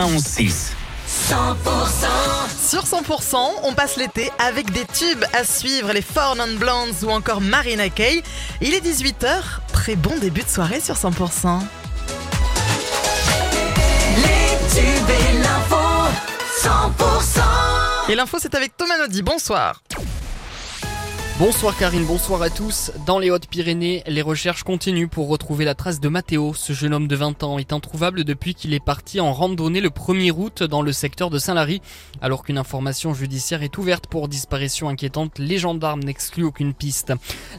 11 Sur 100%, on passe l'été avec des tubes à suivre, les Four Non Blondes ou encore Marina Kaye. Il est 18h, très bon début de soirée sur 100%. Et l'info c'est avec Thomas Naudy, bonsoir. Bonsoir Karine, bonsoir à tous. Dans les Hautes-Pyrénées, les recherches continuent pour retrouver la trace de Mathéo. Ce jeune homme de 20 ans est introuvable depuis qu'il est parti en randonnée le 1er août dans le secteur de Saint-Lary. Alors qu'une information judiciaire est ouverte pour disparition inquiétante, les gendarmes n'excluent aucune piste.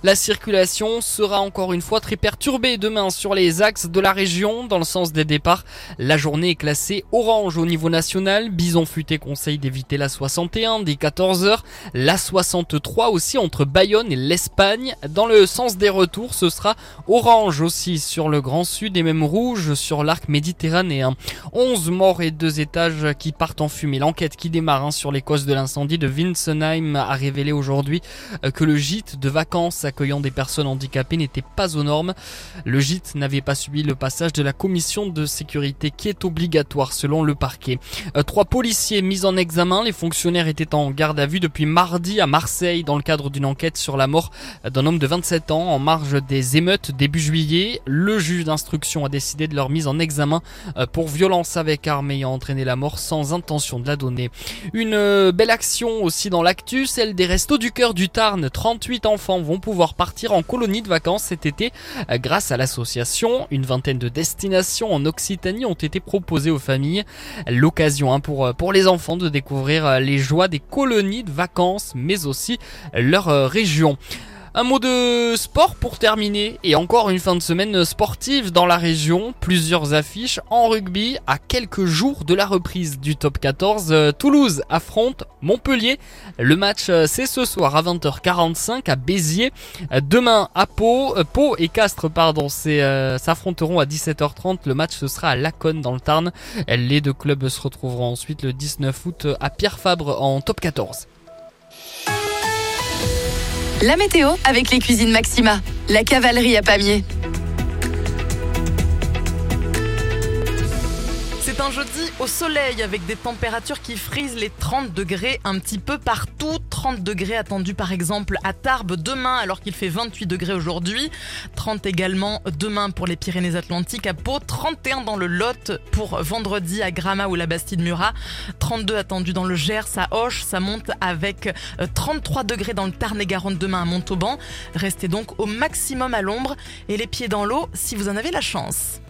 La circulation sera encore une fois très perturbée demain sur les axes de la région dans le sens des départs. La journée est classée orange au niveau national. Bison Futé conseille d'éviter la 61 dès 14h. La 63 aussi entre Bayonne et l'Espagne. Dans le sens des retours, ce sera orange aussi sur le Grand Sud et même rouge sur l'arc méditerranéen. 11 morts et deux étages qui partent en fumée. L'enquête qui démarre hein, sur les causes de l'incendie de Winsenheim a révélé aujourd'hui euh, que le gîte de vacances accueillant des personnes handicapées n'était pas aux normes. Le gîte n'avait pas subi le passage de la commission de sécurité qui est obligatoire selon le parquet. Euh, trois policiers mis en examen. Les fonctionnaires étaient en garde à vue depuis mardi à Marseille dans le cadre d'une enquête sur la mort d'un homme de 27 ans en marge des émeutes début juillet. Le juge d'instruction a décidé de leur mise en examen euh, pour violence avec arme ayant entraîné la mort sans intention de la donner. Une euh, belle action aussi dans l'actu, celle des Restos du Cœur du Tarn. 38 enfants vont pouvoir partir en colonie de vacances cet été euh, grâce à l'association. Une vingtaine de destinations en Occitanie ont été proposées aux familles. L'occasion hein, pour, pour les enfants de découvrir les joies des colonies de vacances mais aussi leur Un mot de sport pour terminer et encore une fin de semaine sportive dans la région. Plusieurs affiches en rugby à quelques jours de la reprise du top 14. Euh, Toulouse affronte Montpellier. Le match euh, c'est ce soir à 20h45 à Béziers. Euh, demain à Pau, Pau et Castres pardon, s'affronteront à 17h30. Le match ce sera à Laconne dans le Tarn. Les deux clubs se retrouveront ensuite le 19 août à Pierre Fabre en top 14. La météo avec les cuisines Maxima, la cavalerie à Pamiers. Un jeudi au soleil avec des températures qui frisent les 30 degrés un petit peu partout. 30 degrés attendus par exemple à Tarbes demain alors qu'il fait 28 degrés aujourd'hui. 30 également demain pour les Pyrénées-Atlantiques à Pau. 31 dans le Lot pour vendredi à Gramma ou la Bastide-Murat. 32 attendus dans le Gers à Hoche. Ça monte avec 33 euh, degrés dans le Tarn-et-Garonne demain à Montauban. Restez donc au maximum à l'ombre et les pieds dans l'eau si vous en avez la chance.